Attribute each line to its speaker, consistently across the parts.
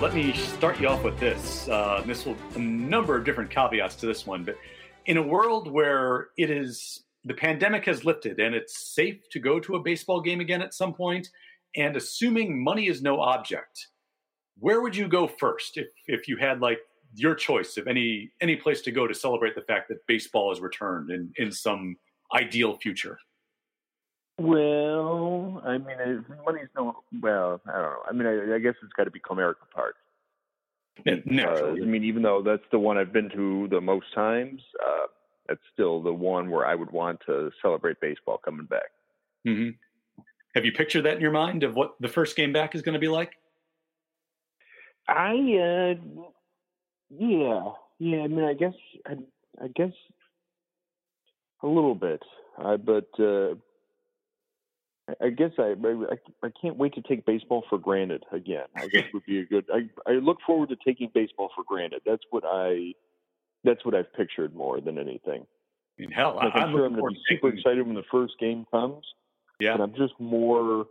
Speaker 1: let me start you off with this. Uh, this will a number of different caveats to this one, but in a world where it is the pandemic has lifted and it's safe to go to a baseball game again at some point, and assuming money is no object, where would you go first if if you had like your choice of any any place to go to celebrate the fact that baseball has returned in in some ideal future?
Speaker 2: Well, I mean, if money's no. Well, I don't know. I mean, I, I guess it's got to be Comerica Park.
Speaker 1: Yeah,
Speaker 2: Uh. I mean, even though that's the one I've been to the most times, uh, that's still the one where I would want to celebrate baseball coming back.
Speaker 1: hmm Have you pictured that in your mind of what the first game back is going to be like?
Speaker 2: I, uh, yeah, yeah. I mean, I guess, I, I guess, a little bit. Uh, but uh, I- guess I, I, I can't wait to take baseball for granted again. I guess would be a good. I, I look forward to taking baseball for granted. That's what I, that's what I've pictured more than anything.
Speaker 1: I mean, hell,
Speaker 2: Like, I'm,
Speaker 1: I'm
Speaker 2: sure I'm going to be super excited when the first game comes.
Speaker 1: Yeah.
Speaker 2: And I'm just more,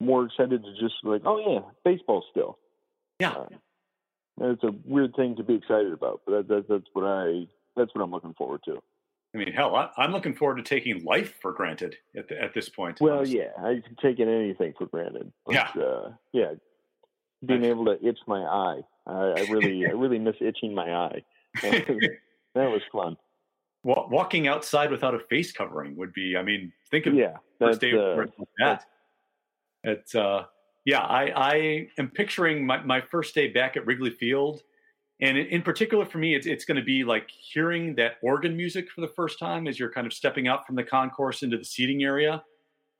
Speaker 2: more excited to just like, oh yeah, baseball still.
Speaker 1: Yeah.
Speaker 2: Uh, it's a weird thing to be excited about, but that, that, that's what I, that's what I'm looking forward to.
Speaker 1: I mean, hell, I, I'm looking forward to taking life for granted at, the, at this point.
Speaker 2: Well,
Speaker 1: honestly.
Speaker 2: yeah, I've taken anything for granted. But,
Speaker 1: Yeah.
Speaker 2: uh, yeah, being able to itch my eye. I, I really, I really miss itching my eye. that was fun.
Speaker 1: Wa- walking outside without a face covering would be. I mean, think of
Speaker 2: Yeah,
Speaker 1: first day
Speaker 2: uh,
Speaker 1: that. It's uh, yeah. I I am picturing my, my first day back at Wrigley Field, and in, particular for me, it's it's going to be like hearing that organ music for the first time as you're kind of stepping out from the concourse into the seating area.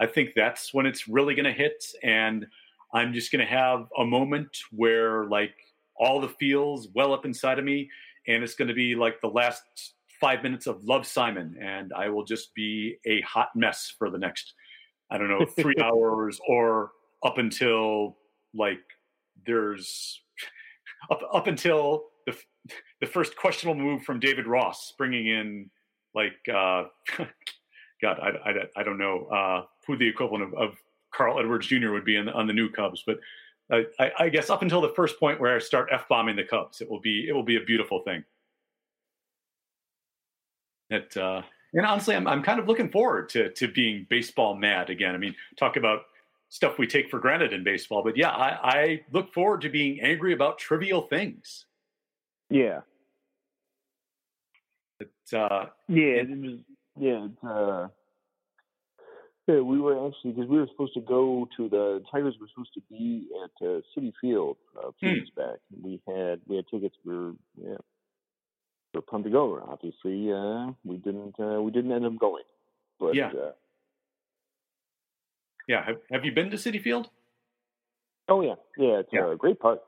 Speaker 1: I think that's when it's really going to hit, and I'm just going to have a moment where like all the feels well up inside of me, and it's going to be like the last five minutes of Love Simon, and I will just be a hot mess for the next, I don't know, three hours or up until like there's up up until the the first questionable move from David Ross, bringing in like uh, God, I, I, I don't know uh, who the equivalent of, of Carl Edwards Jr. would be in, on the new Cubs, but I, I, guess up until the first point where I start f bombing the Cubs, it will be it will be a beautiful thing. It uh, and honestly, I'm I'm kind of looking forward to to being baseball mad again. I mean, talk about stuff we take for granted in baseball, but yeah, I, I look forward to being angry about trivial things.
Speaker 2: yeah,
Speaker 1: It's uh,
Speaker 2: yeah, it was, yeah. It's, uh, yeah, we were actually because we were supposed to go to the Tigers were supposed to be at uh, Citi Field a few
Speaker 1: Hmm.
Speaker 2: weeks back. We had we had tickets. We were yeah, we were pumped to go. Obviously, uh, we didn't uh, we didn't end up going. But
Speaker 1: Yeah.
Speaker 2: uh,
Speaker 1: yeah. Have, have you been to Citi Field?
Speaker 2: oh yeah, yeah, it's
Speaker 1: Yeah.
Speaker 2: a great park.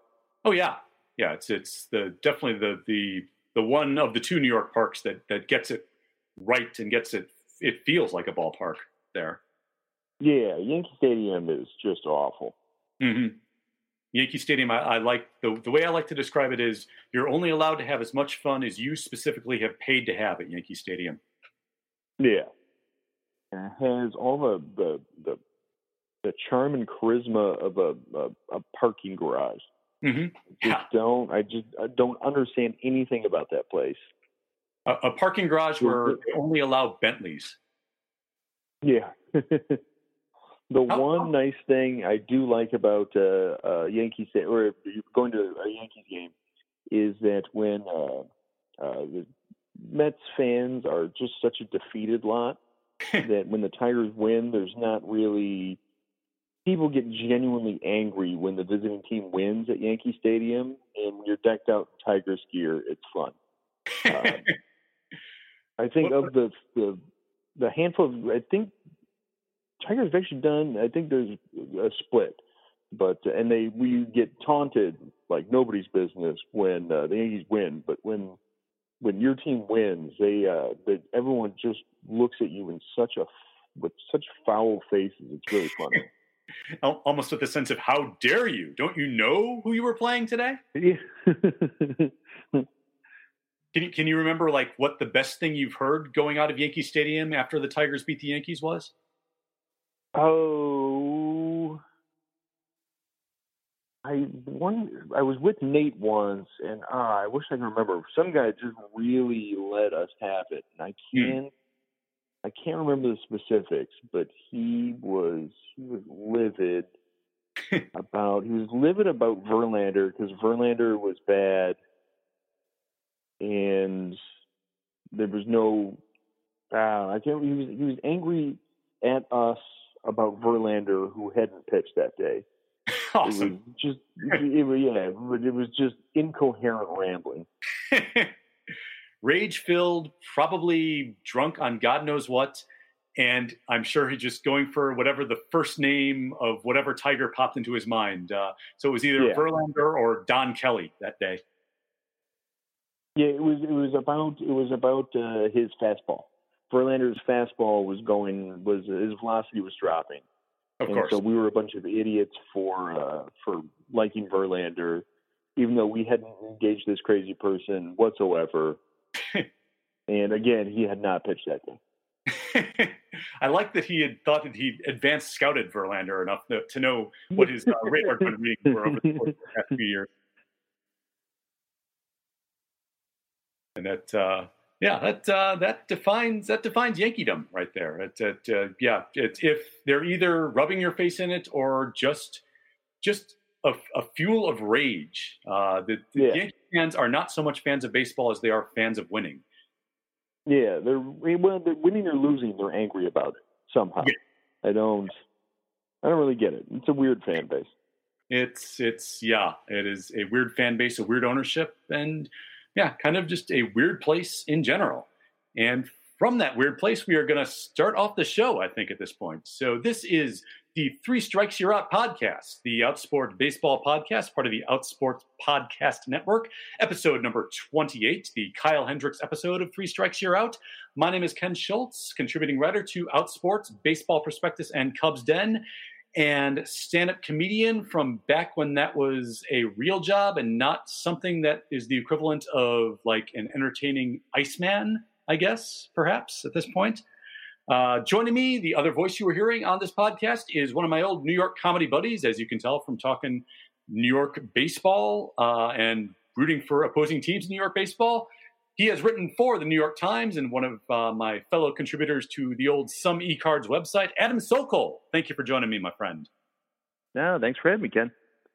Speaker 1: Oh yeah, yeah. It's it's the definitely the the the one of the two New York parks that that gets it right and gets it. It feels like a ballpark there.
Speaker 2: Yeah, Yankee Stadium is just awful.
Speaker 1: hmm Yankee Stadium. I, I like the the way I like to describe it is you're only allowed to have as much fun as you specifically have paid to have at Yankee Stadium.
Speaker 2: Yeah. And it has all the the the, the charm and charisma of a, a, a parking garage.
Speaker 1: hmm
Speaker 2: Just
Speaker 1: Yeah.
Speaker 2: don't I just I don't understand anything about that place.
Speaker 1: A, a parking garage where they only allow Bentleys.
Speaker 2: Yeah. the
Speaker 1: How-
Speaker 2: one
Speaker 1: how-
Speaker 2: nice thing I do like about uh, uh, Yankee Stadium, or you're going to a Yankees game, is that when uh, uh, the Mets fans are just such a defeated lot that when the Tigers win, there's not really people get genuinely angry when the visiting team wins at Yankee Stadium, and when you're decked out in Tigers gear, it's fun. Um, I think of the the the handful of I think Tigers have actually done. I think there's a split, but and they we get taunted like nobody's business when uh, the Yankees win, but when when your team wins, they uh, they, everyone just looks at you in such a with such foul faces. It's really funny.
Speaker 1: Al- Almost with the sense of how dare you? Don't you know who you were playing today?
Speaker 2: Yeah.
Speaker 1: Can you can you remember like what the best thing you've heard going out of Yankee Stadium after the Tigers beat the Yankees was?
Speaker 2: oh, I one I was with Nate once, and uh, I wish I could remember. Some guy just really let us have it, and I
Speaker 1: Hmm.
Speaker 2: can't. I can't remember the specifics, but he was he was livid about he was livid about Verlander because Verlander was bad, and there was no. Uh, I can't. He was he was angry at us about Verlander who hadn't pitched that day.
Speaker 1: awesome.
Speaker 2: It was just it, yeah, but it was just incoherent rambling.
Speaker 1: Rage filled, probably drunk on God knows what. And I'm sure he's just going for whatever the first name of whatever tiger popped into his mind. Uh, so it was either
Speaker 2: Yeah.
Speaker 1: Verlander or Don Kelly that day.
Speaker 2: Yeah, it was it was about it was about uh, his fastball. Verlander's fastball was going was his velocity was dropping,
Speaker 1: Of
Speaker 2: and
Speaker 1: course.
Speaker 2: so we were a bunch of idiots for uh, for liking Verlander, even though we hadn't engaged this crazy person whatsoever. And again, he had not pitched that day.
Speaker 1: I like that he had thought that he advanced scouted Verlander enough to, to know what his uh, radar had been reading for over the course of the past few years. And that, uh, yeah, that uh, that defines that defines Yankeedom right there. It, it, uh, yeah, it's if they're either rubbing your face in it or just just a, a fuel of rage. Uh, the, the
Speaker 2: Yeah.
Speaker 1: Yankee fans are not so much fans of baseball as they are fans of winning.
Speaker 2: Yeah, they're when they're winning or losing, they're angry about it somehow. I don't, I don't really get it. It's a weird fan base.
Speaker 1: It's it's yeah, it is a weird fan base, a weird ownership, and yeah, kind of just a weird place in general. And from that weird place, we are going to start off the show. I think at this point. So this is the Three Strikes You're Out podcast, the Outsport Baseball podcast, part of the Outsport Podcast Network, episode number 28, the Kyle Hendricks episode of Three Strikes You're Out. My name is Ken Schultz, contributing writer to Outsports, Baseball Prospectus, and Cubs Den and stand up comedian from back when that was a real job and not something that is the equivalent of like an entertaining Iceman, I guess, perhaps at this point. Uh, joining me, the other voice you were hearing on this podcast is one of my old New York comedy buddies, as you can tell from talking New York baseball uh, and rooting for opposing teams in New York baseball. He has written for the New York Times and one of uh, my fellow contributors to the old Some E Cards website, Adam Sokol. Thank you for joining me, my friend.
Speaker 2: No, thanks for having me, Ken.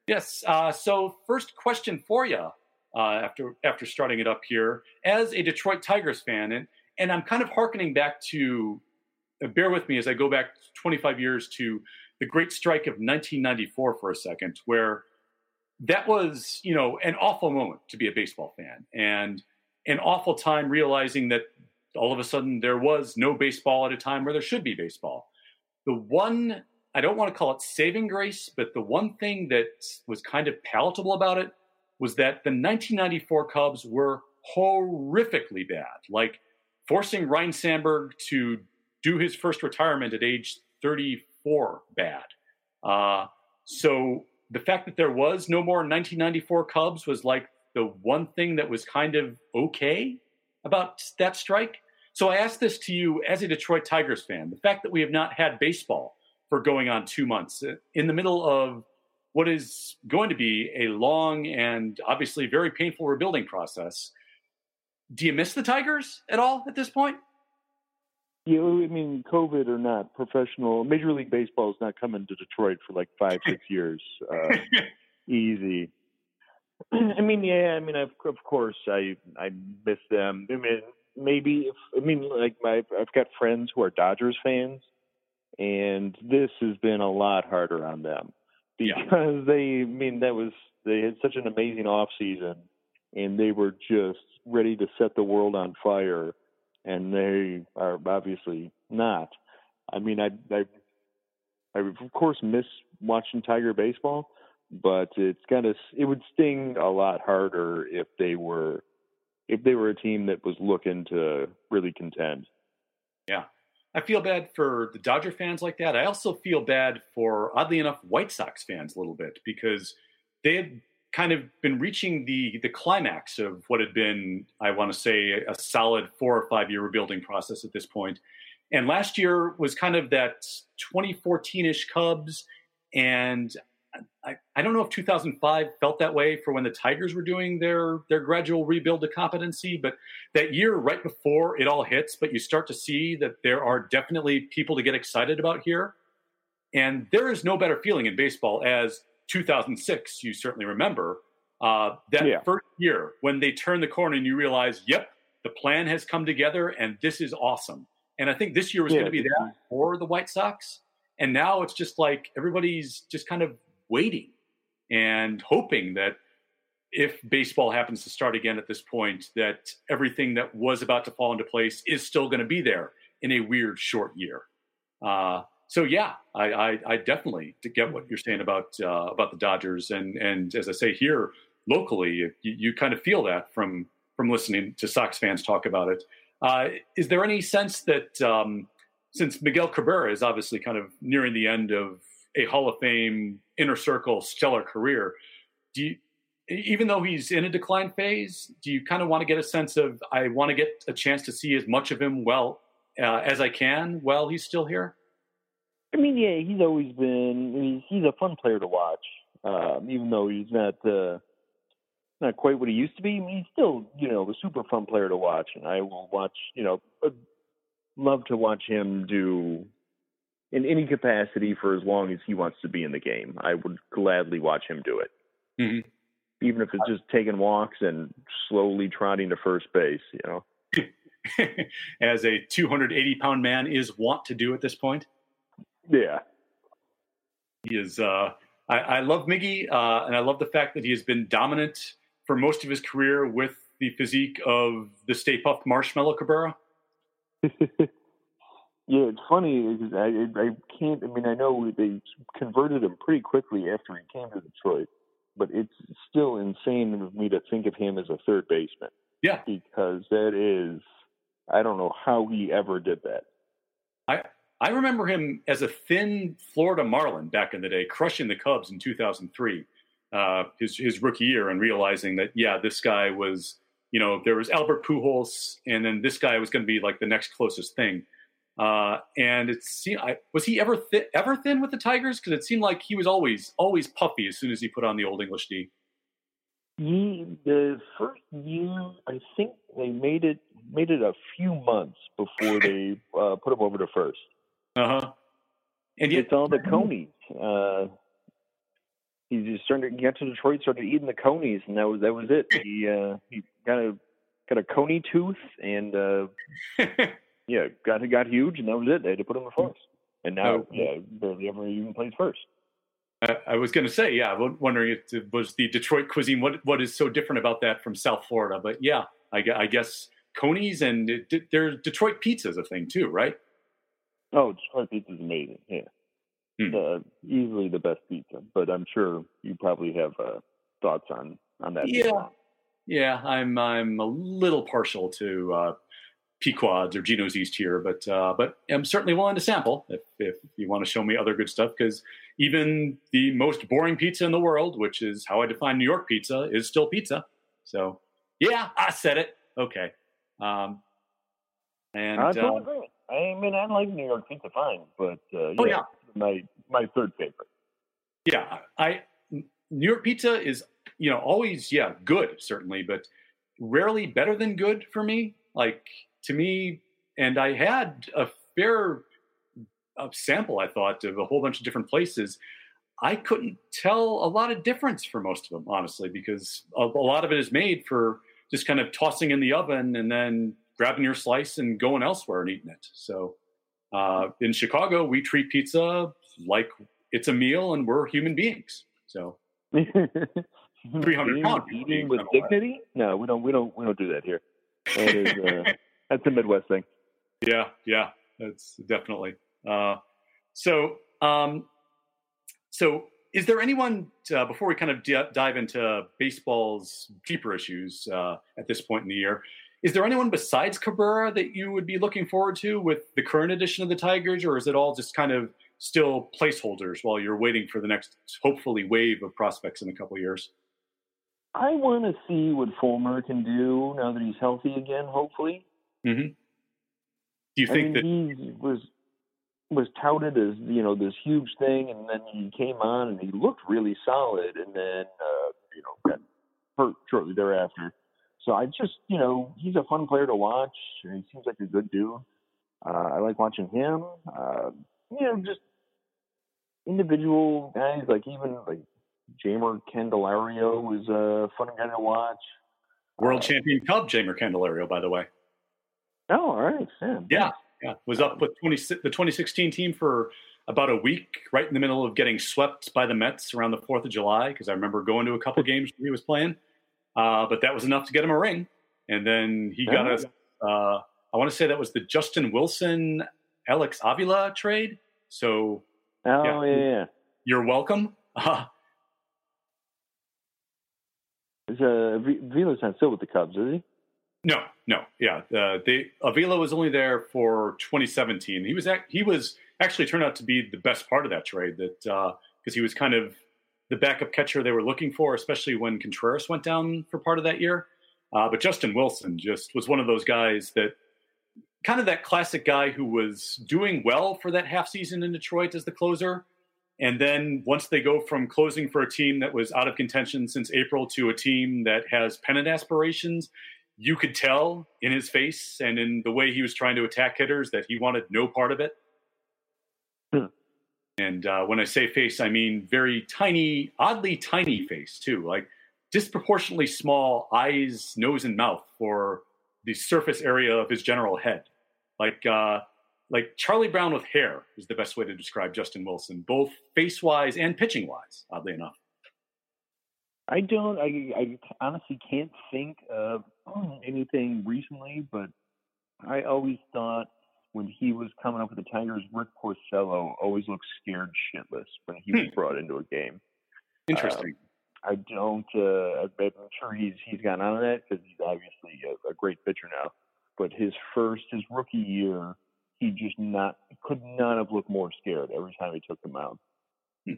Speaker 1: Yes. Uh, so, first question for you uh, after after starting it up here, as a Detroit Tigers fan, and and I'm kind of harkening back to, bear with me as I go back 25 years to the Great Strike of 1994 for a second, where that was you know an awful moment to be a baseball fan and an awful time realizing that all of a sudden there was no baseball at a time where there should be baseball. The one I don't want to call it saving grace, but the one thing that was kind of palatable about it was that the 1994 Cubs were horrifically bad, like forcing Ryne Sandberg to do his first retirement at age 34 bad. Uh, so the fact that there was no more 1994 Cubs was like the one thing that was kind of okay about that strike. So I ask this to you as a Detroit Tigers fan: the fact that we have not had baseball for going on two months uh, in the middle of what is going to be a long and obviously very painful rebuilding process. Do you miss the Tigers at all at this point?
Speaker 2: Yeah, I mean, COVID or not, professional Major League Baseball is not coming to Detroit for like five, six years. Uh, easy. I mean, yeah. I mean, of, of course, I I miss them. I mean, maybe if I mean, like my I've got friends who are Dodgers fans, and this has been a lot harder on them
Speaker 1: Yeah.
Speaker 2: because they. I mean, that was they had such an amazing off season, and they were just ready to set the world on fire, and they are obviously not. I mean, I I I of course miss watching Tiger baseball, but it's kind of it would sting a lot harder if they were if they were a team that was looking to really contend.
Speaker 1: Yeah. I feel bad for the Dodger fans like that. I also feel bad for, oddly enough, White Sox fans a little bit because they had kind of been reaching the the climax of what had been, I want to say, a solid four or five year rebuilding process at this point. And last year was kind of that 2014 ish Cubs. And I, I don't know if 2005 felt that way for when the Tigers were doing their their gradual rebuild to competency, but that year right before it all hits, but you start to see that there are definitely people to get excited about here. And there is no better feeling in baseball as 2006, you certainly remember, uh, that yeah. first year when they turn the corner and you realize, yep, the plan has come together and this is awesome. And I think this year was yeah, going to be that for the White Sox. And now it's just like everybody's just kind of waiting and hoping that if baseball happens to start again at this point, that everything that was about to fall into place is still going to be there in a weird short year. Uh, so yeah, I, I, I, definitely get what you're saying about uh, about the Dodgers, and and as I say here locally, you, you, kind of feel that from from listening to Sox fans talk about it. Uh, is there any sense that um, since Miguel Cabrera is obviously kind of nearing the end of a Hall of Fame inner circle stellar career. Do you, even though he's in a decline phase, do you kind of want to get a sense of I want to get a chance to see as much of him well uh, as I can while he's still here?
Speaker 2: I mean, yeah, he's always been. I mean, he's a fun player to watch, um, even though he's not uh, not quite what he used to be. I mean, he's still, you know, a super fun player to watch, and I will watch. You know, love to watch him do in any capacity for as long as he wants to be in the game. I would gladly watch him do it. Mm-hmm. Even if it's just taking walks and slowly trotting to first base, you know.
Speaker 1: As a 280 pound man is want to do at this point.
Speaker 2: Yeah.
Speaker 1: He is, uh, I, I love Miggy, uh, and I love the fact that he has been dominant for most of his career with the physique of the Stay Puft Marshmallow Cabrera.
Speaker 2: Yeah, it's funny because I I can't. I mean, I know they converted him pretty quickly after he came to Detroit, but it's still insane of me to think of him as a third baseman.
Speaker 1: Yeah,
Speaker 2: because that is, I don't know how he ever did that.
Speaker 1: I I remember him as a thin Florida Marlin back in the day, crushing the Cubs in 2003, uh, his his rookie year, and realizing that yeah, this guy was, you know, there was Albert Pujols, and then this guy was going to be like the next closest thing. Uh, and it seemed, I, was he ever thi- ever thin with the Tigers? Because it seemed like he was always always puffy as soon as he put on the old English
Speaker 2: D. He the first year, I think they made it made it a few months before they uh, put him over to first.
Speaker 1: Uh huh.
Speaker 2: And yet, it's all the conies. Uh, he just started get to Detroit, started eating the conies, and that was that was it. He uh, he got a got a coney tooth and. Uh, yeah, got got huge, and that was it. They had to put him in first, and now oh. yeah, barely ever even plays first.
Speaker 1: I, I was going to say, yeah, I'm wondering if it was the Detroit cuisine. What what is so different about that from South Florida? But yeah, I, I guess conies and it, there's Detroit pizza is a thing too, right?
Speaker 2: Oh, Detroit pizza is amazing. Yeah, hmm. uh, easily the best pizza. But I'm sure you probably have uh, thoughts on on that.
Speaker 1: Yeah, yeah. I'm I'm a little partial to uh, Pequod's or Gino's East here, but uh, but I'm certainly willing to sample if, if you want to show me other good stuff. Because even the most boring pizza in the world, which is how I define New York pizza, is still pizza. So yeah, I said it. Okay. Um, and
Speaker 2: I totally agree. I mean, I like New York pizza fine, but uh, yeah, oh, yeah, my my third favorite.
Speaker 1: Yeah, I New York pizza is you know always yeah good certainly, but rarely better than good for me. Like to me, and I had a fair uh, sample, I thought, of a whole bunch of different places. I couldn't tell a lot of difference for most of them, honestly, because a, a lot of it is made for just kind of tossing in the oven and then grabbing your slice and going elsewhere and eating it. So uh, in Chicago, we treat pizza like it's a meal and we're human beings. So 300 pounds.
Speaker 2: Eating with dignity? No, we don't, we don't, we don't do that here. That is, uh, that's a Midwest thing.
Speaker 1: Yeah, yeah, that's definitely. Uh, so, um, so is there anyone uh, before we kind of d- dive into baseball's deeper issues uh, at this point in the year? Is there anyone besides Cabrera that you would be looking forward to with the current edition of the Tigers, or is it all just kind of still placeholders while you're waiting for the next, hopefully, wave of prospects in a couple years?
Speaker 2: I want to see what Fulmer can do now that he's healthy again. Hopefully,
Speaker 1: Mm-hmm. Do you think
Speaker 2: I mean, that he was? was touted as you know this huge thing, and then he came on and he looked really solid, and then uh, you know got hurt shortly thereafter. So I just you know he's a fun player to watch. He seems like a good dude. Uh, I like watching him. Uh, you know, just individual guys like even like Jeimer Candelario is a fun guy to watch.
Speaker 1: World uh, champion Cub Jeimer Candelario, by the way.
Speaker 2: Oh, all right. Yeah.
Speaker 1: Yeah. yeah. Was up with 20, the 2016 team for about a week, right in the middle of getting swept by the Mets around the 4th of July, because I remember going to a couple games he was playing. Uh, but that was enough to get him a ring. And then he got us, uh, I want to say that was the Justin Wilson, Alex Avila trade. So,
Speaker 2: oh, yeah. yeah.
Speaker 1: You're welcome. Uh,
Speaker 2: is uh, Avila's not still with the Cubs, is he?
Speaker 1: No, no, yeah. Uh, they Avila was only there for 2017. He was ac- he was actually turned out to be the best part of that trade. That because uh, he was kind of the backup catcher they were looking for, especially when Contreras went down for part of that year. Uh, but Justin Wilson just was one of those guys that kind of that classic guy who was doing well for that half season in Detroit as the closer. And then once they go from closing for a team that was out of contention since April to a team that has pennant aspirations, you could tell in his face and in the way he was trying to attack hitters that he wanted no part of it. Hmm. And uh, when I say face, I mean very tiny, oddly tiny face too, like disproportionately small eyes, nose, and mouth for the surface area of his general head. Like uh, like Charlie Brown with hair is the best way to describe Justin Wilson, both face wise and pitching wise. Oddly enough.
Speaker 2: I don't. I, I honestly can't think of anything recently, but I always thought when he was coming up with the Tigers, Rick Porcello always looked scared shitless when he was hmm. brought into a game.
Speaker 1: Interesting.
Speaker 2: Um, I don't. Uh, I'm sure he's he's gotten out of that because he's obviously a, a great pitcher now. But his first, his rookie year, he just not could not have looked more scared every time he took the mound.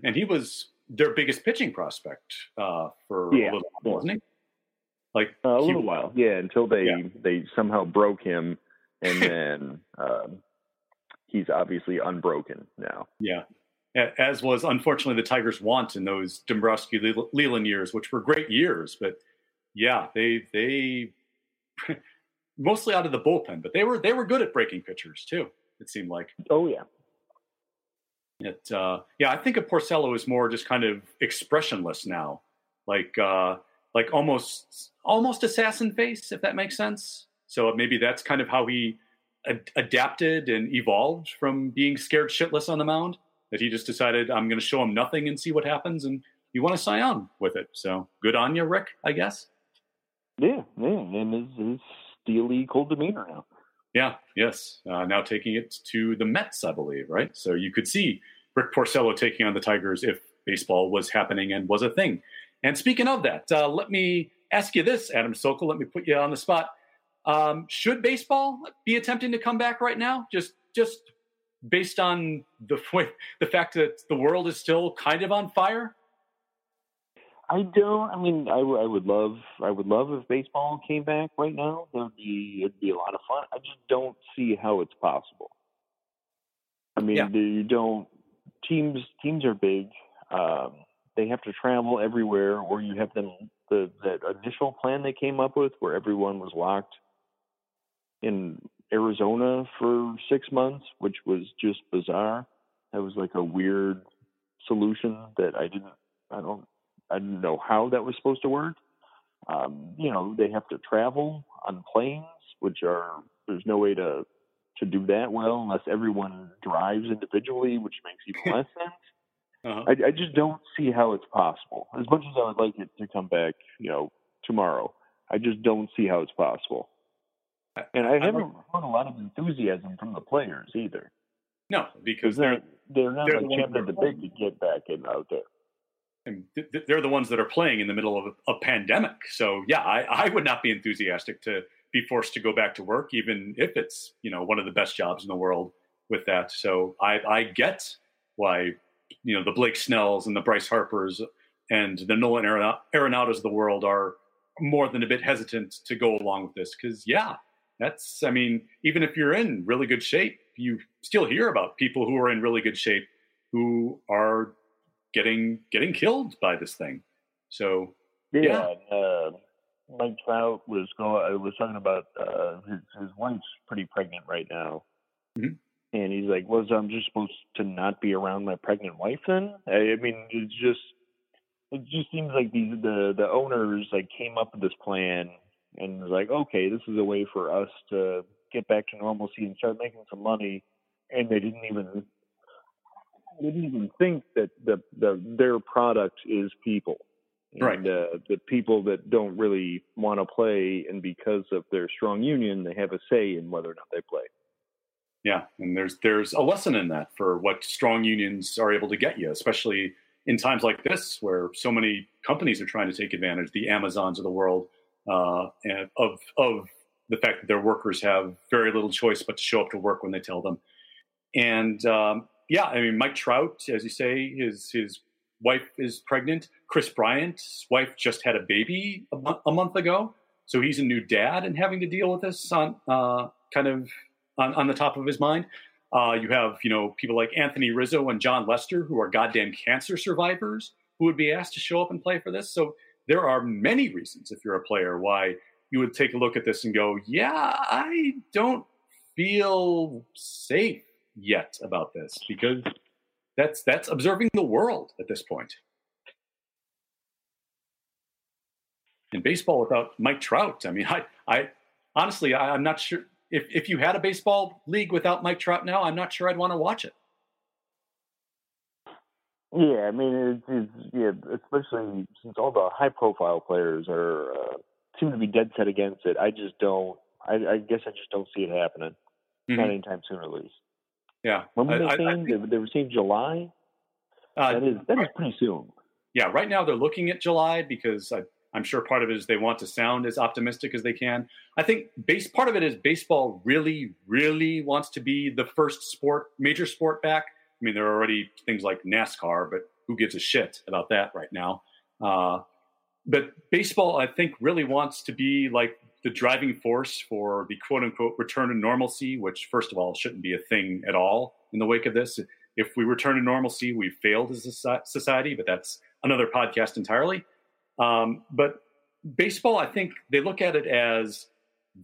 Speaker 1: And he was their biggest pitching prospect uh, for yeah. a little while, wasn't he? Like
Speaker 2: uh, a little while, yeah, until they yeah. they somehow broke him, and then um, he's obviously unbroken now.
Speaker 1: Yeah, as was unfortunately the Tigers' want in those Dombrowski Leland years, which were great years, but yeah, they they mostly out of the bullpen, but they were they were good at breaking pitchers too. It seemed like.
Speaker 2: Oh yeah,
Speaker 1: it, uh, yeah, I think of Porcello as more just kind of expressionless now, like uh, like almost almost assassin face, if that makes sense. So maybe that's kind of how he ad- adapted and evolved from being scared shitless on the mound. That he just decided I'm going to show him nothing and see what happens, and you want to sign on with it. So good on you, Rick. I guess.
Speaker 2: Yeah, yeah, and his, his steely, cold demeanor now.
Speaker 1: Yeah, yes. Uh, now taking it to the Mets, I believe, right? So you could see Rick Porcello taking on the Tigers if baseball was happening and was a thing. And speaking of that, uh, let me ask you this, Adam Sokol. Let me put you on the spot. Um, should baseball be attempting to come back right now? Just, just based on the the fact that the world is still kind of on fire.
Speaker 2: I don't. I mean, I, I would love. I would love if baseball came back right now. That'd be. It'd be a lot of fun. I just don't see how it's possible. I mean, yeah. you don't. Teams teams are big. Um, they have to travel everywhere, or you have them. The that initial plan they came up with, where everyone was locked in Arizona for six months, which was just bizarre. That was like a weird solution that I didn't. I don't I didn't know how that was supposed to work. Um, you know, they have to travel on planes, which are there's no way to to do that well unless everyone drives individually, which makes even less sense. Uh-huh. I, I just don't see how it's possible. As much as I would like it to come back, you know, tomorrow, I just don't see how it's possible. And I haven't heard a lot of enthusiasm from the players either.
Speaker 1: No, because
Speaker 2: they're they're not they're like the champing the big to get back in out there
Speaker 1: and they're the ones that are playing in the middle of a, a pandemic. So yeah, I, I, would not be enthusiastic to be forced to go back to work, even if it's you know one of the best jobs in the world with that. So I, I get why you know the Blake Snells and the Bryce Harpers and the Nolan Arenado of the world are more than a bit hesitant to go along with this because yeah, That's, I mean, even if you're in really good shape, you still hear about people who are in really good shape who are getting getting killed by this thing. So
Speaker 2: yeah, yeah. Uh, Mike Trout was going. I was talking about uh, his his wife's pretty pregnant right now, mm-hmm. and he's like, "Was I'm just supposed to not be around my pregnant wife then?" I, I mean, it's just it just seems like these the the owners like came up with this plan and was like, "Okay, this is a way for us to get back to normalcy and start making some money," and they didn't even didn't even think that the, the their product is people
Speaker 1: right.
Speaker 2: and uh, the people that don't really want to play, and because of their strong union, they have a say in whether or not they play.
Speaker 1: Yeah, and there's there's a lesson in that for what strong unions are able to get you, especially in times like this where so many companies are trying to take advantage, the Amazons of the world, uh, and of of the fact that their workers have very little choice but to show up to work when they tell them. And um, yeah, I mean, Mike Trout, as you say, his his wife is pregnant. Kris Bryant's wife just had a baby a, mo- a month ago, so he's a new dad and having to deal with this on uh, kind of on, on, the top of his mind. Uh, you have you know people like Anthony Rizzo and Jon Lester who are goddamn cancer survivors who would be asked to show up and play for this. So there are many reasons if you're a player why you would take a look at this and go, yeah, I don't feel safe yet about this because that's that's observing the world at this point. In baseball, without Mike Trout, I mean, I, I honestly, I, I'm not sure if if you had a baseball league without Mike Trout now, I'm not sure I'd want to watch it.
Speaker 2: Yeah, I mean, it's, it's yeah, especially since all the high-profile players are uh, seem to be dead set against it. I just don't. I, I guess I just don't see it happening. Mm-hmm. Not anytime soon, at least.
Speaker 1: Yeah.
Speaker 2: When were they I, saying? I, I they were saying July? Uh, that is that is pretty soon.
Speaker 1: Yeah, right now they're looking at July because I, am sure part of it is they want to sound as optimistic as they can. I think base part of it is baseball really, really wants to be the first sport, major sport back. I mean, there are already things like NASCAR, but who gives a shit about that right now? Uh, but baseball, I think, really wants to be like the driving force for the quote unquote return to normalcy, which, first of all, shouldn't be a thing at all in the wake of this. If we return to normalcy, we've failed as a society, but that's another podcast entirely. Um, but baseball, I think they look at it as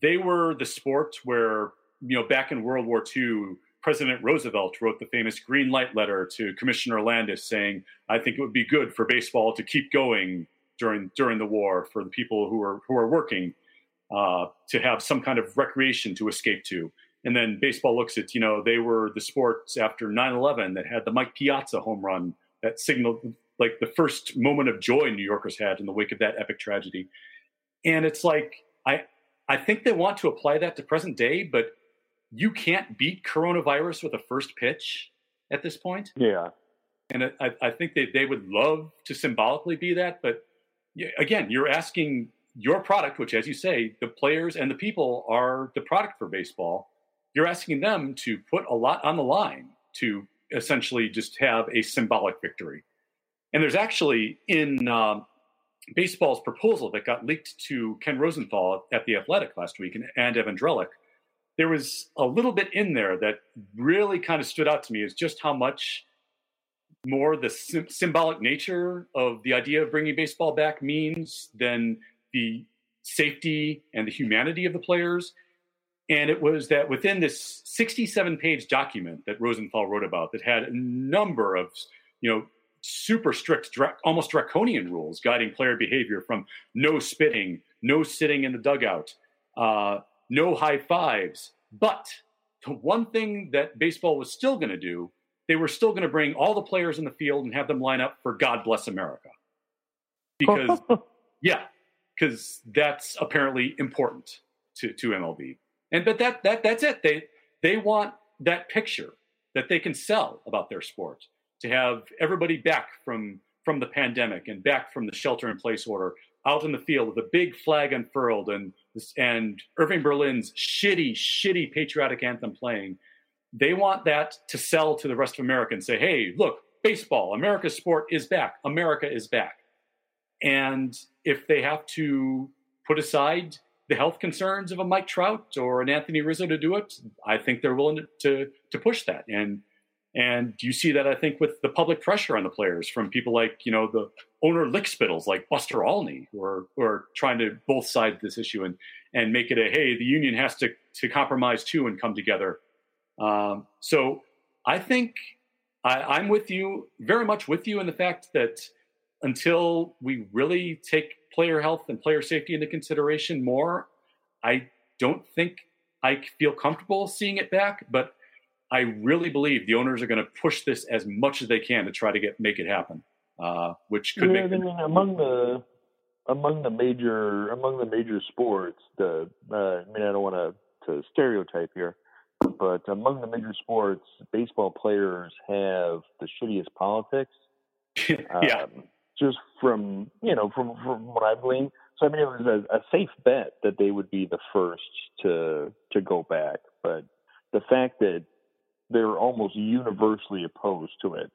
Speaker 1: they were the sport where, you know, back in World War II, President Roosevelt wrote the famous green light letter to Commissioner Landis saying, I think it would be good for baseball to keep going during during the war for the people who are who are working uh, to have some kind of recreation to escape to. And then baseball looks at, you know, they were the sports after 9 11 that had the Mike Piazza home run that signaled like the first moment of joy New Yorkers had in the wake of that epic tragedy. And it's like, I, I think they want to apply that to present day, but you can't beat coronavirus with a first pitch at this point.
Speaker 2: Yeah.
Speaker 1: And I, I think they, they would love to symbolically be that, but again, you're asking your product, which, as you say, the players and the people are the product for baseball, you're asking them to put a lot on the line to essentially just have a symbolic victory. And there's actually in um, baseball's proposal that got leaked to Ken Rosenthal at the Athletic last week and, and Evan Drellich, there was a little bit in there that really kind of stood out to me is just how much more the symbolic nature of the idea of bringing baseball back means than the safety and the humanity of the players. And it was that within this 67 page document that Rosenthal wrote about that had a number of, you know, super strict, almost draconian rules guiding player behavior from no spitting, no sitting in the dugout, uh, no high fives. But the one thing that baseball was still going to do, they were still going to bring all the players in the field and have them line up for God Bless America. Because, yeah, because that's apparently important to, to MLB. And but that that that's it. They they want that picture that they can sell about their sport to have everybody back from from the pandemic and back from the shelter in place order out in the field with a big flag unfurled and and Irving Berlin's shitty shitty patriotic anthem playing. They want that to sell to the rest of America and say, "Hey, look, baseball, America's sport is back. America is back." And if they have to put aside the health concerns of a Mike Trout or an Anthony Rizzo to do it, I think they're willing to to, to push that. And and you see that I think with the public pressure on the players from people like you know the owner lickspittles like Buster Olney who are who are trying to both side this issue and and make it a hey the union has to to compromise too and come together. Um, so I think I, I'm with you very much with you in the fact that until we really take player health and player safety into consideration more, I don't think I feel comfortable seeing it back. But I really believe the owners are going to push this as much as they can to try to get make it happen, uh, which could
Speaker 2: yeah,
Speaker 1: make.
Speaker 2: I mean, among the among the major among the major sports, the uh, I mean, I don't want to to stereotype here, but among the major sports, baseball players have the shittiest politics.
Speaker 1: yeah.
Speaker 2: Um, just from you know from from what I've gleaned. So I mean, it was a, a safe bet that they would be the first to to go back, but the fact that they're almost universally opposed to it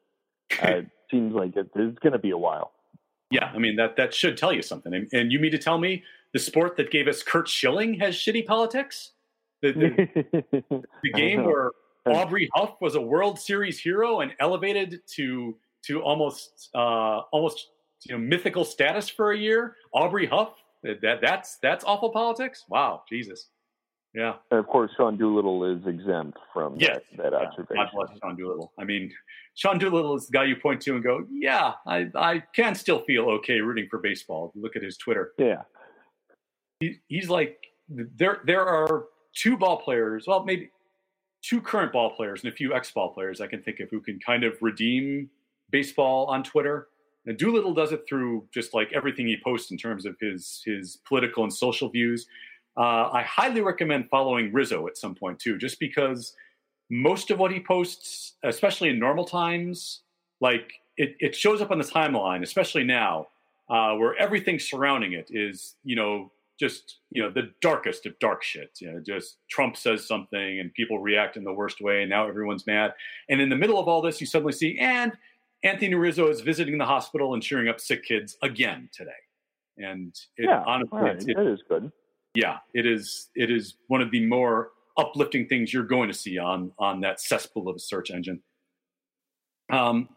Speaker 2: uh, seems like it, it's going to be a while.
Speaker 1: Yeah, I mean that that should tell you something. And, and, you mean to tell me the sport that gave us Curt Schilling has shitty politics? The, the, the game where Aubrey Huff was a World Series hero and elevated to to almost uh, almost you know mythical status for a year. Aubrey Huff, that that's that's awful politics. Wow, Jesus. Yeah.
Speaker 2: And of course, Sean Doolittle is exempt from yes. that, that yeah. observation.
Speaker 1: God bless Sean Doolittle. I mean, Sean Doolittle is the guy you point to and go, yeah, I, I can still feel okay rooting for baseball. Look at his Twitter.
Speaker 2: Yeah.
Speaker 1: He, he's like, there, there are two ball players, well, maybe two current ball players and a few ex ball players I can think of who can kind of redeem baseball on Twitter. And Doolittle does it through just like everything he posts in terms of his his political and social views. Uh, I highly recommend following Rizzo at some point too, just because most of what he posts, especially in normal times, like it, it shows up on the timeline, especially now, uh, where everything surrounding it is, you know, just you know the darkest of dark shit. You know, just Trump says something and people react in the worst way, and now everyone's mad. And in the middle of all this, you suddenly see, and Anthony Rizzo is visiting the hospital and cheering up sick kids again today. And it,
Speaker 2: yeah,
Speaker 1: honestly,
Speaker 2: right.
Speaker 1: it,
Speaker 2: that is good.
Speaker 1: Yeah, it is. It is one of the more uplifting things you're going to see on on that cesspool of a search engine. Um,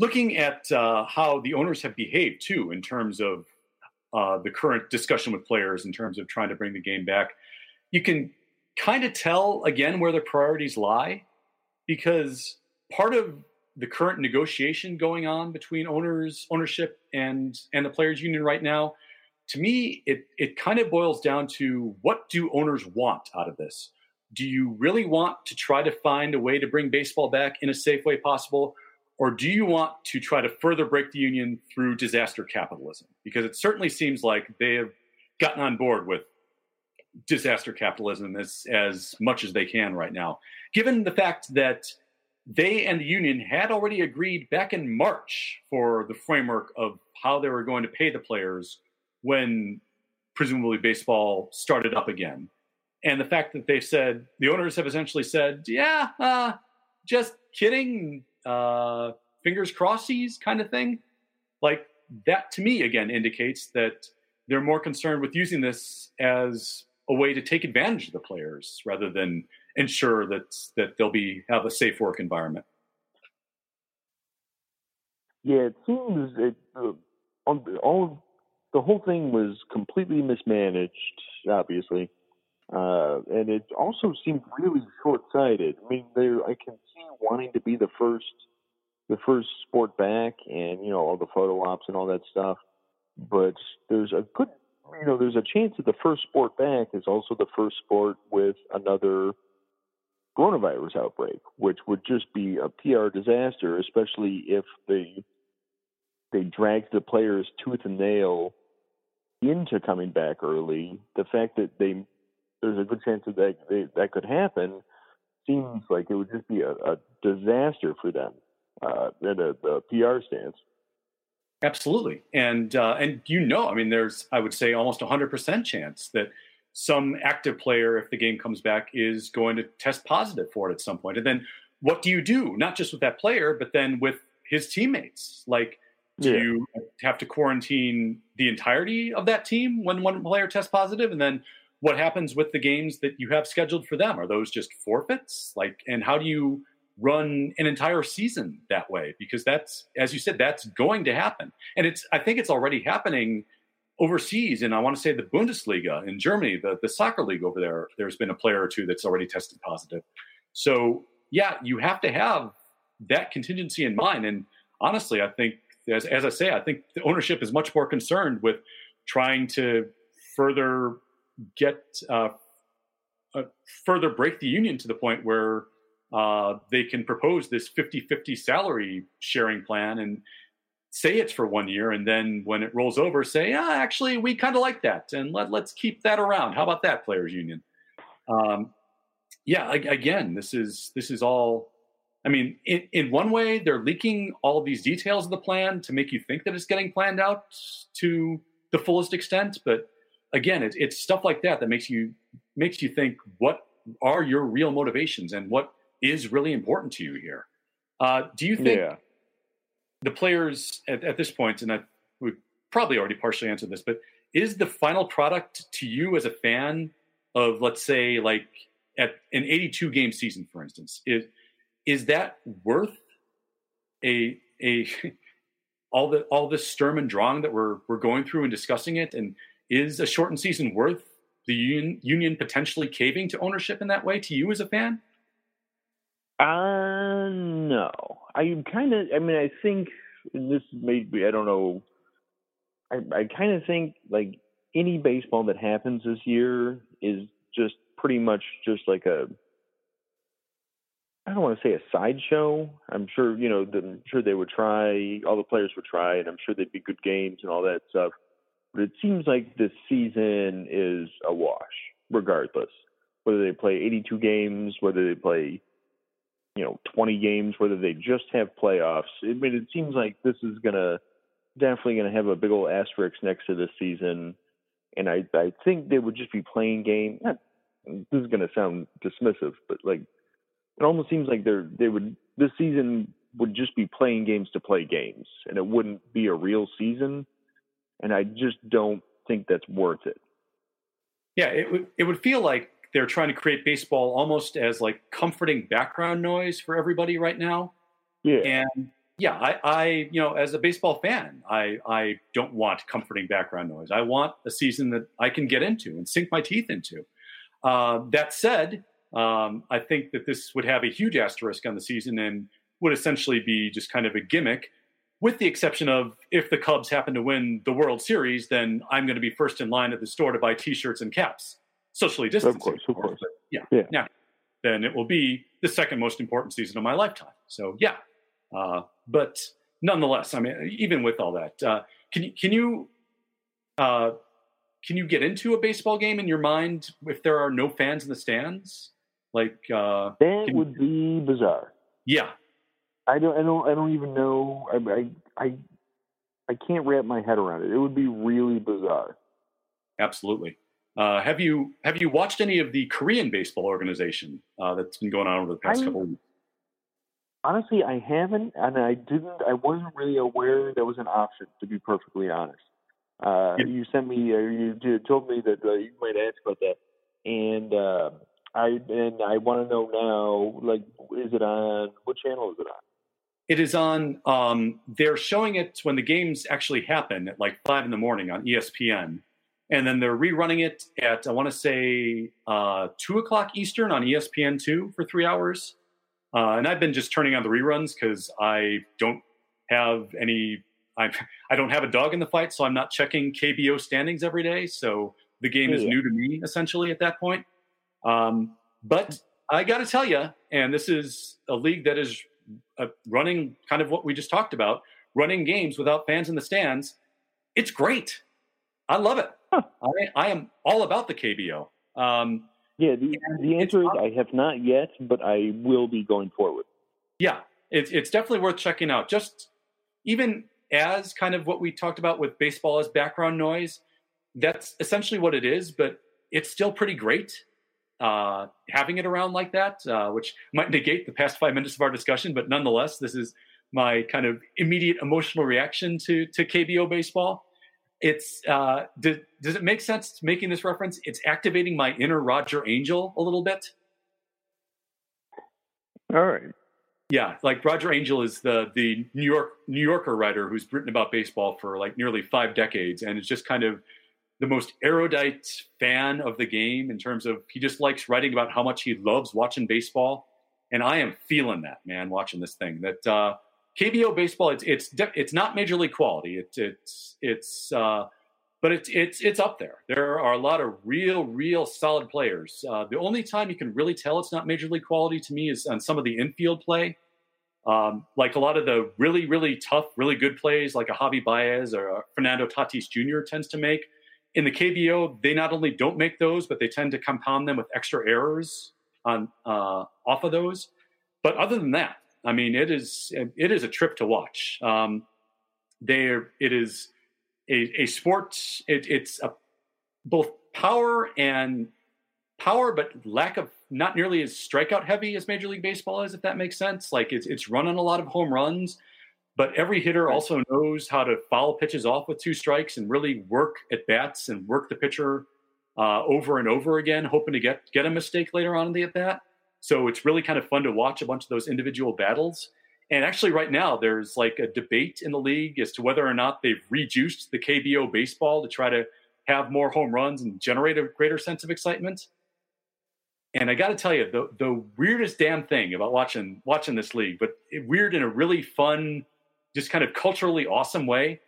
Speaker 1: looking at uh, how the owners have behaved too, in terms of uh, the current discussion with players, in terms of trying to bring the game back, you can kind of tell again where their priorities lie, because part of the current negotiation going on between owners, ownership, and and the players' union right now, to me, it it kind of boils down to what do owners want out of this? Do you really want to try to find a way to bring baseball back in a safe way possible, or do you want to try to further break the union through disaster capitalism? Because it certainly seems like they have gotten on board with disaster capitalism as as much as they can right now, given the fact that they and the union had already agreed back in March for the framework of how they were going to pay the players when presumably baseball started up again. And the fact that they said the owners have essentially said, yeah, uh, just kidding, uh, fingers crossies kind of thing. Like that to me again indicates that they're more concerned with using this as a way to take advantage of the players rather than ensure that that they'll be have a safe work environment.
Speaker 2: Yeah, it seems it, uh, on the all the whole thing was completely mismanaged, obviously, uh, and it also seemed really short-sighted. I mean, there I can see wanting to be the first, the first sport back, and you know all the photo ops and all that stuff. But there's a good, you know, there's a chance that the first sport back is also the first sport with another coronavirus outbreak, which would just be a PR disaster, especially if they they dragged the players tooth and nail into coming back early. The fact that they there's a good chance that that, they, that could happen seems like it would just be a, a disaster for them uh, in a, the PR stance.
Speaker 1: Absolutely, and uh, and you know, I mean, there's I would say almost a hundred percent chance that some active player, if the game comes back, is going to test positive for it at some point. And then what do you do? Not just with that player, but then with his teammates. Like, do yeah. you have to quarantine the entirety of that team when one player tests positive? And then what happens with the games that you have scheduled for them? Are those just forfeits? Like, and how do you run an entire season that way? Because that's, as you said, that's going to happen, and it's. I think it's already happening overseas, and I want to say the Bundesliga in Germany, the the soccer league over there. There's been a player or two that's already tested positive. So yeah, you have to have that contingency in mind. And honestly, I think as, as I say, I think the ownership is much more concerned with trying to further get uh, uh, further break the union to the point where uh, they can propose this 50-50 salary sharing plan and say it's for one year and then when it rolls over say ah, actually we kind of like that and let, let's keep that around. How about that players union? Um, yeah again this is this is all i mean in, in one way they're leaking all these details of the plan to make you think that it's getting planned out to the fullest extent but again, it's, it's stuff like that that makes you makes you think what are your real motivations and what is really important to you here. Uh, do you think yeah. the players at, at, this point, and I we probably already partially answered this, but is the final product to you as a fan of let's say like at an 82 game season, for instance, is is that worth a a all the all this Sturm and Drang that we're we're going through and discussing it and is a shortened season worth the union, union potentially caving to ownership in that way to you as a fan?
Speaker 2: Uh, no. I kind of, I mean, I think this may be, I don't know. I, I kind of think like any baseball that happens this year is just pretty much just like a, I don't want to say a sideshow. I'm sure, you know, I'm sure they would try, all the players would try, and I'm sure they'd be good games and all that stuff. But it seems like this season is a wash, regardless. Whether they play 82 games, whether they play, you know, 20 games, whether they just have playoffs. I mean, it seems like this is gonna definitely gonna have a big old asterisk next to this season. And I I think they would just be playing game. Not, this is gonna sound dismissive, but like it almost seems like they're they would this season would just be playing games to play games, and it wouldn't be a real season and I just don't think that's worth it.
Speaker 1: Yeah, it would it would feel like they're trying to create baseball almost as like comforting background noise for everybody right now.
Speaker 2: Yeah.
Speaker 1: And yeah, I, I you know, as a baseball fan, I I don't want comforting background noise. I want a season that I can get into and sink my teeth into. Uh, that said, um, I think that this would have a huge asterisk on the season and would essentially be just kind of a gimmick with the exception of if the Cubs happen to win the World Series, then I'm going to be first in line at the store to buy T-shirts and caps, socially distanced.
Speaker 2: Of course, of course.
Speaker 1: Yeah, yeah. Now, then it will be the second most important season of my lifetime. So yeah, uh, but nonetheless, I mean, even with all that, uh, can you can you uh, can you get into a baseball game in your mind if there are no fans in the stands? Like uh,
Speaker 2: that would be bizarre.
Speaker 1: Yeah,
Speaker 2: I don't, I don't, I don't even know. I, I, I, can't wrap my head around it. It would be really bizarre.
Speaker 1: Absolutely. Uh, have you have you watched any of the Korean baseball organization uh, that's been going on over the past I, couple of weeks?
Speaker 2: Honestly, I haven't, and I didn't. I wasn't really aware that was an option. To be perfectly honest, uh, yeah. you sent me, or you told me that uh, you might ask about that, and uh, I and I want to know now. Like, is it on? What channel is it on?
Speaker 1: It is on. Um, they're showing it when the games actually happen at like five in the morning on ESPN, and then they're rerunning it at I want to say uh, two o'clock Eastern on ESPN two for three hours. Uh, and I've been just turning on the reruns because I don't have any. I I don't have a dog in the fight, so I'm not checking KBO standings every day. So the game is yeah. new to me essentially at that point. Um, but I got to tell you, and this is a league that is uh, running kind of what we just talked about, running games without fans in the stands, it's great. I love it. Huh. I, I, am all about the KBO. Um,
Speaker 2: yeah, the, the answer is I have not yet, but I will be going forward.
Speaker 1: Yeah, it's it's definitely worth checking out. Just even as kind of what we talked about with baseball as background noise, that's essentially what it is. But it's still pretty great uh, having it around like that, uh, which might negate the past five minutes of our discussion, but nonetheless, this is my kind of immediate emotional reaction to to KBO baseball. it's uh, does, does it make sense making this reference? It's activating my inner Roger Angell a little bit.
Speaker 2: All right.
Speaker 1: Yeah, like Roger Angell is the the New York New Yorker writer who's written about baseball for like nearly five decades, and it's just kind of the most erudite fan of the game in terms of he just likes writing about how much he loves watching baseball, and I am feeling that man watching this thing. That uh, KBO baseball, it's it's it's not major league quality. It's it's it's uh, but it's it's it's up there. There are a lot of real real solid players. Uh, the only time you can really tell it's not major league quality to me is on some of the infield play. Um, like a lot of the really really tough, really good plays, like a Javy Baez or Fernando Tatis Jr. tends to make. In the KBO, they not only don't make those, but they tend to compound them with extra errors on uh, off of those. But other than that, I mean, it is it is a trip to watch. Um, it is a, a sport. It, it's a, both power and power, but lack of not nearly as strikeout heavy as Major League Baseball is, if that makes sense. Like it's it's running a lot of home runs, but every hitter also knows how to foul pitches off with two strikes and really work at bats and work the pitcher uh, over and over again, hoping to get get a mistake later on in the at bat. So it's really kind of fun to watch a bunch of those individual battles. And actually, right now, there's like a debate in the league as to whether or not they've reduced the KBO baseball to try to have more home runs and generate a greater sense of excitement. And I got to tell you, the the weirdest damn thing about watching watching this league, but weird in a really fun, just kind of culturally awesome way.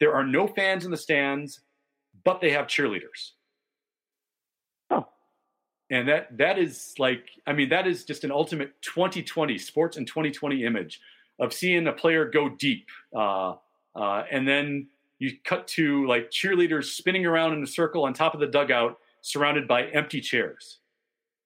Speaker 1: There are no fans in the stands, but they have cheerleaders Oh. and that that is like i mean that is just an ultimate 2020 sports and 2020 image of seeing a player go deep uh, uh, and then you cut to like cheerleaders spinning around in a circle on top of the dugout surrounded by empty chairs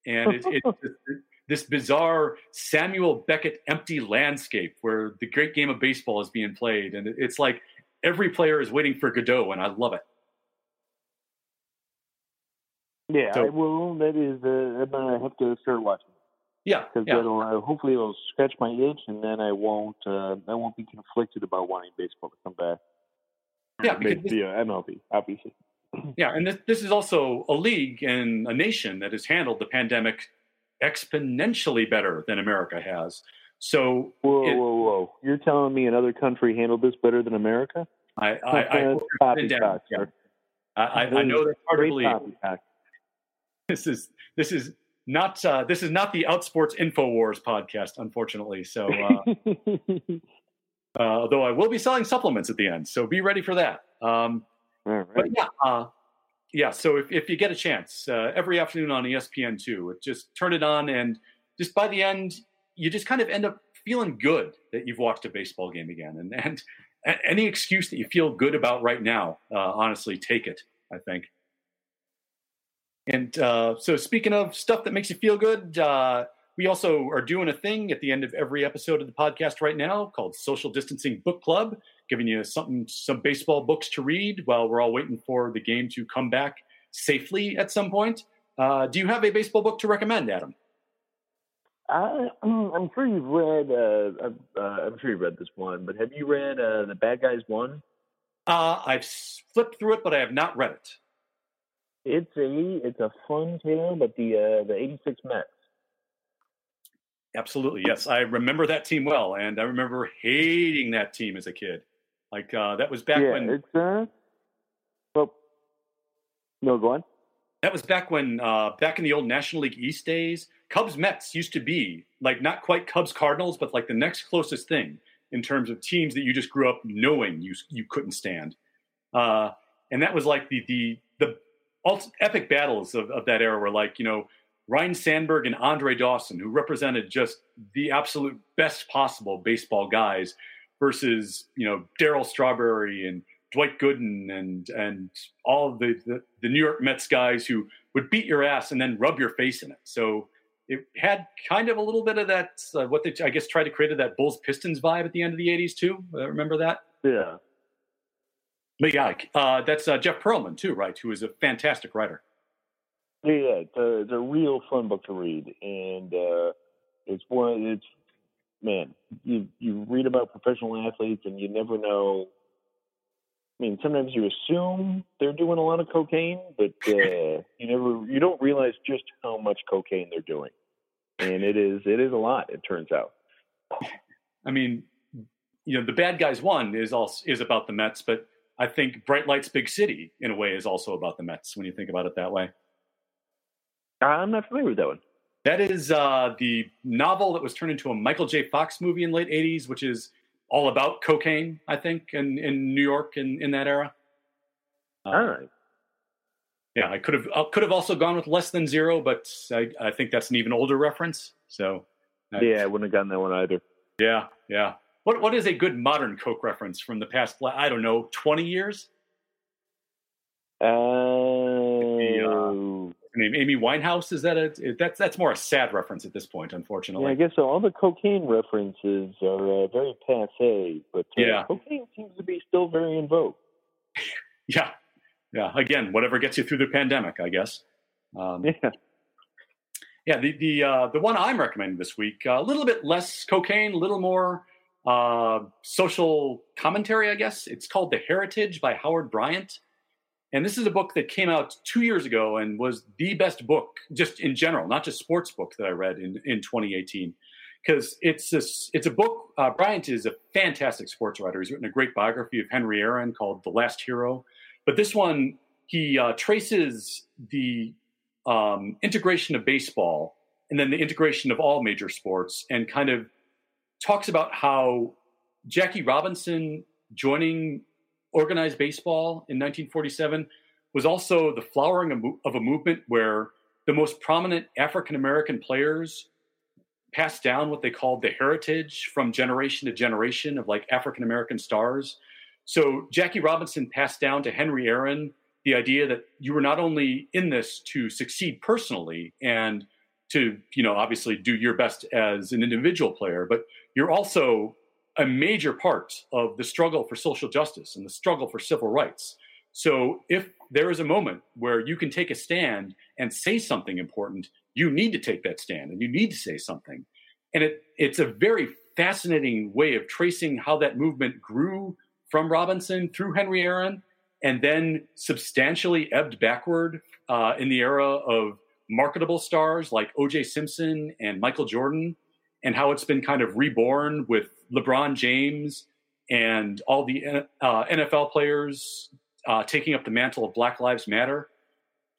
Speaker 1: and it's it, this bizarre samuel beckett empty landscape where the great game of baseball is being played and it's like every player is waiting for godot and i love it
Speaker 2: yeah, so, I will. That is, uh, I'm gonna have to start watching.
Speaker 1: Yeah,
Speaker 2: because
Speaker 1: yeah.
Speaker 2: it'll uh, hopefully it'll scratch my itch, and then I won't uh, I won't be conflicted about wanting baseball to come back.
Speaker 1: Yeah, because
Speaker 2: uh, MLB, obviously.
Speaker 1: Yeah, and this, this is also a league and a nation that has handled the pandemic exponentially better than America has. So,
Speaker 2: whoa, it, whoa, whoa! You're telling me another country handled this better than America?
Speaker 1: I, I, I, I, yeah. I, I know that's hard to believe this is this is not uh, this is not the Outsports Infowars podcast, unfortunately. So, uh, uh, although I will be selling supplements at the end, so be ready for that. Um, right. But yeah, uh, yeah. So if, if you get a chance, uh, every afternoon on ESPN two, just turn it on, and just by the end, you just kind of end up feeling good that you've watched a baseball game again, and and any excuse that you feel good about right now, uh, honestly, take it. I think. And uh, so, speaking of stuff that makes you feel good, uh, we also are doing a thing at the end of every episode of the podcast right now called Social Distancing Book Club, giving you something, some baseball books to read while we're all waiting for the game to come back safely at some point. Uh, do you have a baseball book to recommend, Adam?
Speaker 2: I, I'm sure you've read. Uh, uh, I'm sure you've read this one, but have you read uh, the Bad Guys Won?
Speaker 1: I've flipped through it, but I have not read it.
Speaker 2: It's a it's a fun tale, but the uh, the '86 Mets.
Speaker 1: Absolutely, yes. I remember that team well, and I remember hating that team as a kid. Like uh, that was back
Speaker 2: yeah,
Speaker 1: when.
Speaker 2: It's uh. Well, no, go on.
Speaker 1: That was back when, uh, back in the old National League East days, Cubs Mets used to be like not quite Cubs Cardinals, but like the next closest thing in terms of teams that you just grew up knowing you you couldn't stand. Uh, and that was like the the the epic battles of, of that era were like, you know, Ryne Sandberg and Andre Dawson, who represented just the absolute best possible baseball guys, versus you know Darryl Strawberry and Dwight Gooden and and all the, the, the New York Mets guys who would beat your ass and then rub your face in it. So it had kind of a little bit of that uh, what they I guess tried to create that Bulls Pistons vibe at the end of the '80s too. Uh, remember that?
Speaker 2: Yeah.
Speaker 1: But yeah, uh, that's uh, Jeff Pearlman too, right? Who is a fantastic writer.
Speaker 2: Yeah, it's a, it's a real fun book to read, and uh, it's one. It's man, you you read about professional athletes, and you never know. I mean, sometimes you assume they're doing a lot of cocaine, but uh, you never, you don't realize just how much cocaine they're doing, and it is, it is a lot. It turns out.
Speaker 1: I mean, you know, the bad guys won is also is about the Mets, but I think Bright Lights Big City in a way is also about the Mets when you think about it that way.
Speaker 2: I'm not familiar with that one.
Speaker 1: That is uh, the novel that was turned into a Michael J. Fox movie in late '80s, which is all about cocaine, I think, in, in New York in, in that era.
Speaker 2: Uh, all right.
Speaker 1: Yeah, I could have uh, could have also gone with less than zero, but I, I think that's an even older reference. So
Speaker 2: I, yeah, I wouldn't have gotten that one either.
Speaker 1: Yeah, yeah. What what is a good modern Coke reference from the past? I don't know, twenty years.
Speaker 2: Uh, the, uh,
Speaker 1: name Amy Winehouse. Is that a that's that's more a sad reference at this point, unfortunately.
Speaker 2: Yeah, I guess so. All the cocaine references are uh, very passe, but uh,
Speaker 1: yeah.
Speaker 2: cocaine seems to be still very in vogue.
Speaker 1: yeah, yeah. Again, whatever gets you through the pandemic, I guess.
Speaker 2: Um, yeah.
Speaker 1: Yeah, the the uh, the one I'm recommending this week, uh, a little bit less cocaine, a little more uh, social commentary, I guess. It's called The Heritage by Howard Bryant. And this is a book that came out two years ago and was the best book, just in general, not just sports book that I read in, in 2018. Because it's a, it's a book. Uh, Bryant is a fantastic sports writer. He's written a great biography of Henry Aaron called The Last Hero. But this one, he uh, traces the um, integration of baseball and then the integration of all major sports and kind of talks about how Jackie Robinson joining organized baseball in 1947 was also the flowering of a movement where the most prominent African American players passed down what they called the heritage from generation to generation of like African American stars. So Jackie Robinson passed down to Henry Aaron the idea that you were not only in this to succeed personally and to, you know, obviously do your best as an individual player, but you're also a major part of the struggle for social justice and the struggle for civil rights. So if there is a moment where you can take a stand and say something important, you need to take that stand and you need to say something. And it, it's a very fascinating way of tracing how that movement grew from Robinson through Henry Aaron and then substantially ebbed backward uh, in the era of marketable stars like O.J. Simpson and Michael Jordan, and how it's been kind of reborn with LeBron James and all the uh, NFL players uh, taking up the mantle of Black Lives Matter.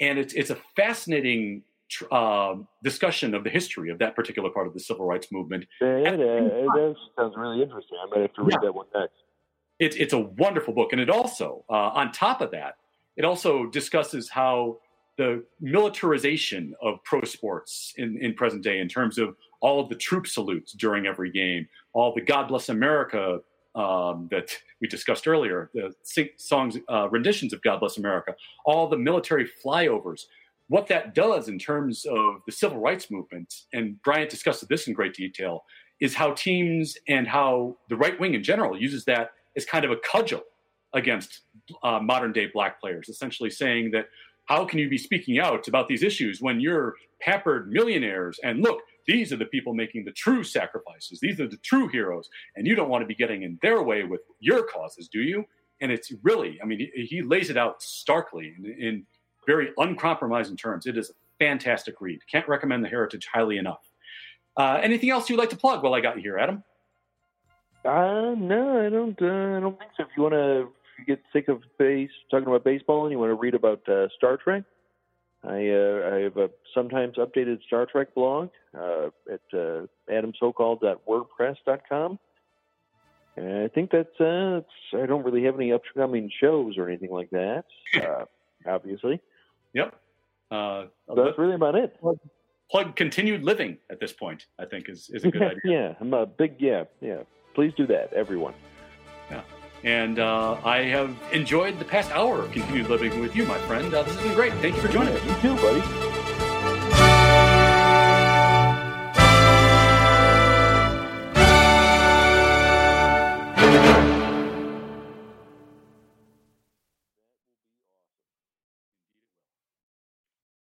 Speaker 1: And it's, it's a fascinating uh, discussion of the history of that particular part of the civil rights movement.
Speaker 2: It, it, it sounds really interesting. I might have to read yeah. that one next.
Speaker 1: It, it's a wonderful book. And it also, uh, on top of that, it also discusses how the militarization of pro sports in, in present day in terms of all of the troop salutes during every game, all the God Bless America um, that we discussed earlier, the songs, uh, renditions of God Bless America, all the military flyovers, what that does in terms of the civil rights movement, and Bryant discussed this in great detail, is how teams and how the right wing in general uses that as kind of a cudgel against uh, modern day black players, essentially saying that how can you be speaking out about these issues when you're pampered millionaires? And look, these are the people making the true sacrifices. These are the true heroes. And you don't want to be getting in their way with your causes, do you? And it's really, I mean, he, lays it out starkly in, in, very uncompromising terms. It is a fantastic read. Can't recommend The Heritage highly enough. Uh, anything else you'd like to plug while I got you here, Adam?
Speaker 2: Uh, no, I don't. Uh, I don't think so. If you want to get sick of base talking about baseball and you want to read about uh, Star Trek, I, uh, I have a sometimes updated Star Trek blog uh, at uh, adamsokol.wordpress.com. And I think that's, uh, that's, I don't really have any upcoming shows or anything like that, uh, obviously.
Speaker 1: Yep.
Speaker 2: Uh, that's really about it.
Speaker 1: Plug, plug, continued living at this point, I think is, is a good idea.
Speaker 2: Yeah, I'm a big, yeah, yeah. Please do that, everyone.
Speaker 1: And uh, I have enjoyed the past hour of continued living with you, my friend. Uh, this has been great. Thank you for joining
Speaker 2: me. You too, buddy.